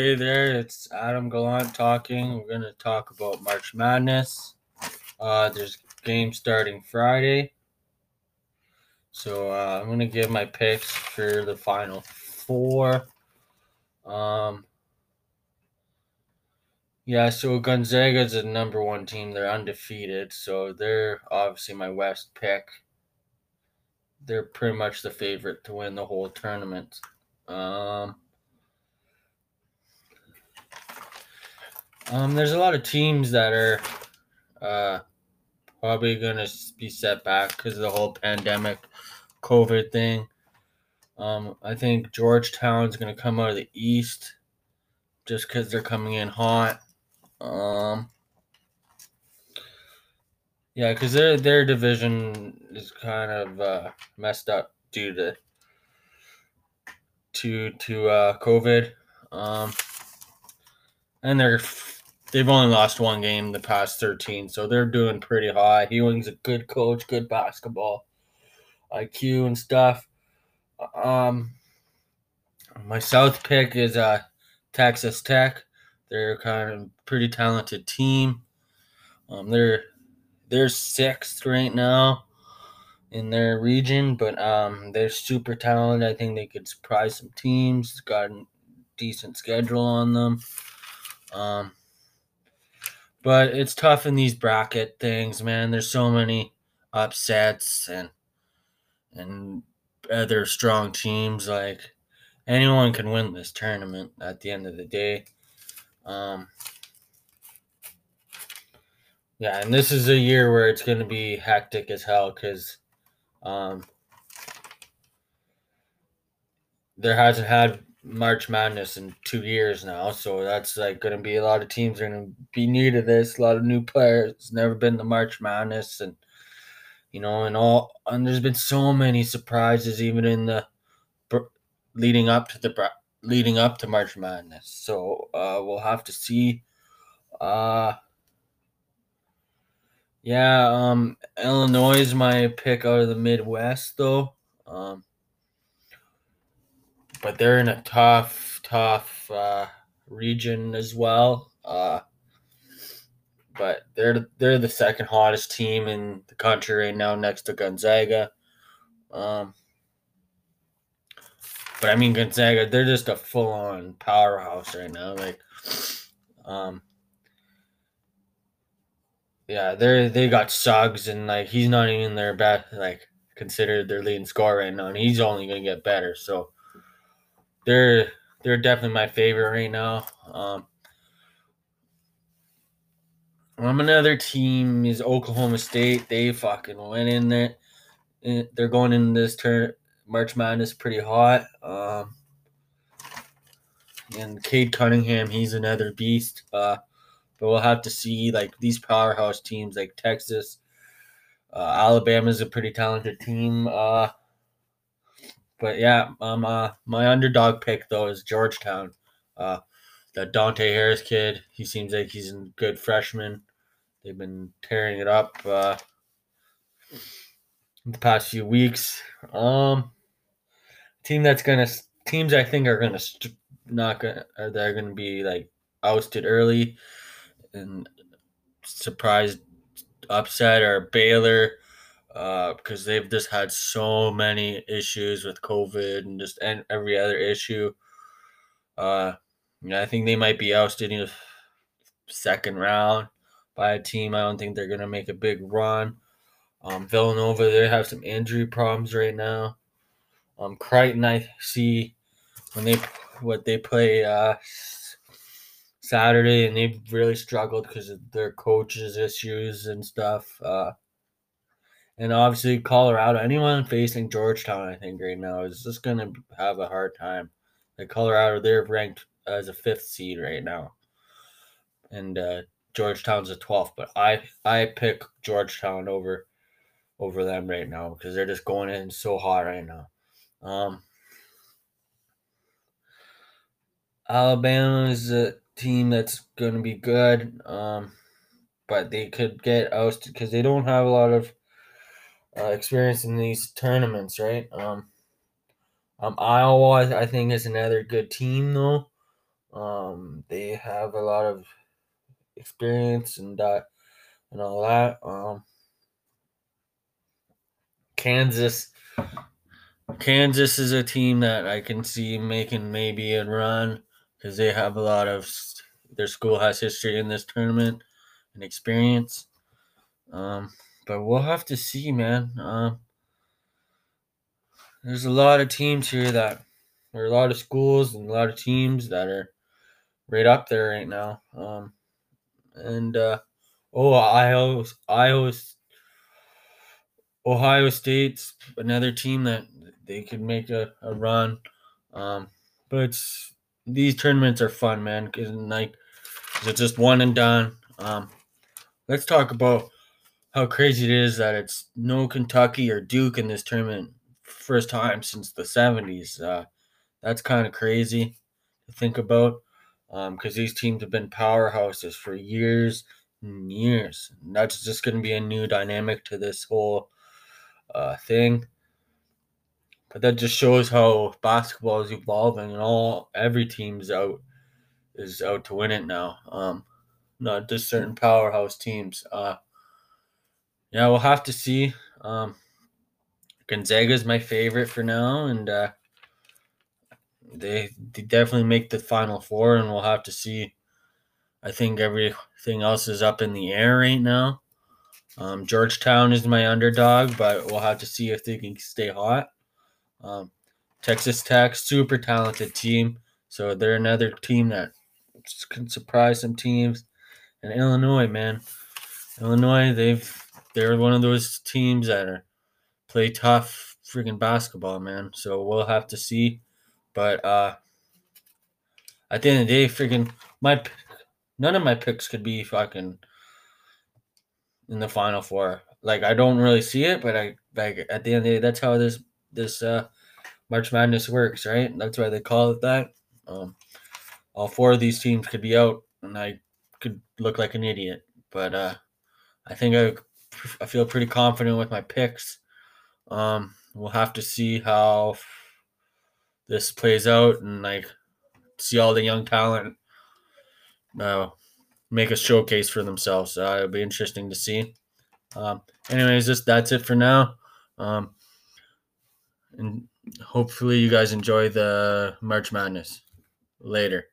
Hey there, it's Adam Gallant talking. We're going to talk about March Madness. Uh, there's games starting Friday. So uh, I'm going to give my picks for the final four. Um, yeah, so Gonzaga is the number one team. They're undefeated, so they're obviously my West pick. They're pretty much the favorite to win the whole tournament. Um, um, there's a lot of teams that are uh, probably going to be set back because of the whole pandemic, COVID thing. Um, I think Georgetown's going to come out of the East just because they're coming in hot. Um, yeah, because their their division is kind of uh, messed up due to to to uh, COVID. Um, and they're they've only lost one game the past 13, so they're doing pretty high. Ewing's a good coach, good basketball IQ and stuff. Um, my South pick is uh, Texas Tech. They're kind of pretty talented team. Um, they're they're sixth right now in their region, but um, they're super talented. I think they could surprise some teams. Got a decent schedule on them. Um, but it's tough in these bracket things, man. There's so many upsets and and other strong teams. Like anyone can win this tournament at the end of the day. Um, yeah, and this is a year where it's going to be hectic as hell because um, there hasn't had March Madness in two years now, so that's like going to be a lot of teams are going to be new to this. A lot of new players, never been to March Madness, and you know, and all, and there's been so many surprises even in the leading up to the leading up to March Madness. So uh, we'll have to see. Uh, yeah, um, Illinois is my pick out of the Midwest, though. Um, but they're in a tough, tough uh, region as well. Uh, but they're they're the second hottest team in the country right now, next to Gonzaga. Um, but I mean Gonzaga, they're just a full on powerhouse right now. Like, um, yeah, they're they got Suggs and like he's not even their best like considered their leading scorer right now, and he's only gonna get better. So they're they're definitely my favorite right now. Um, um another team is Oklahoma State. They fucking went in there. They're going in this turn March Madness pretty hot. Um, and Cade Cunningham, he's another beast. Uh, but we'll have to see like these powerhouse teams like Texas, uh, Alabama is a pretty talented team. Uh, but yeah, um, uh, my underdog pick though is Georgetown. Uh, the Dante Harris kid, he seems like he's a good freshman. They've been tearing it up uh, the past few weeks. Um, team that's gonna teams I think are gonna st- not gonna are they're gonna be like ousted early and surprised upset or Baylor uh, because they've just had so many issues with COVID and just and every other issue. Uh, I think they might be ousted in the second round by a team. I don't think they're gonna make a big run. Um, Villanova, they have some injury problems right now. Um, Creighton, I see when they what they play uh, Saturday, and they've really struggled because of their coaches' issues and stuff. Uh, and obviously, Colorado, anyone facing Georgetown, I think right now is just gonna have a hard time. Like Colorado, they're ranked as a fifth seed right now, and uh, Georgetown's a twelfth. But I I pick Georgetown over over them right now because they're just going in so hot right now. Um, Alabama is a team that's going to be good, um, but they could get ousted because they don't have a lot of uh, experience in these tournaments, right? Um, um, Iowa, I think, is another good team, though. Um, they have a lot of experience and that and all that. Um, Kansas. Kansas is a team that I can see making maybe a run because they have a lot of their school has history in this tournament and experience. Um, but we'll have to see, man. Um, there's a lot of teams here that are a lot of schools and a lot of teams that are right up there right now. Um, and uh, oh, Ohio, Iowa, Ohio State's another team that they could make a, a run. Um, but these tournaments are fun, man. Cause like it's just one and done. Um, let's talk about how crazy it is that it's no Kentucky or Duke in this tournament. First time since the seventies. Uh, that's kind of crazy to think about because um, these teams have been powerhouses for years and years. And that's just going to be a new dynamic to this whole uh, thing. But that just shows how basketball is evolving, and all every team's out is out to win it now. Um, not just certain powerhouse teams. Uh, yeah, we'll have to see. Um, Gonzaga is my favorite for now, and uh, they, they definitely make the final four, and we'll have to see. I think everything else is up in the air right now. Um, Georgetown is my underdog, but we'll have to see if they can stay hot. Um, Texas Tech, super talented team, so they're another team that can surprise some teams. And Illinois, man, Illinois, they've they're one of those teams that are play tough freaking basketball, man. So we'll have to see. But uh at the end of the day, freaking my none of my picks could be fucking in the final four. Like I don't really see it, but I like at the end of the day, that's how this this uh March Madness works, right? That's why they call it that. Um, all four of these teams could be out, and I could look like an idiot. But uh, I think I I feel pretty confident with my picks. Um, we'll have to see how this plays out, and like see all the young talent uh, make a showcase for themselves. Uh, it'll be interesting to see. Um, anyways, just that's it for now. Um, and hopefully you guys enjoy the March Madness. Later.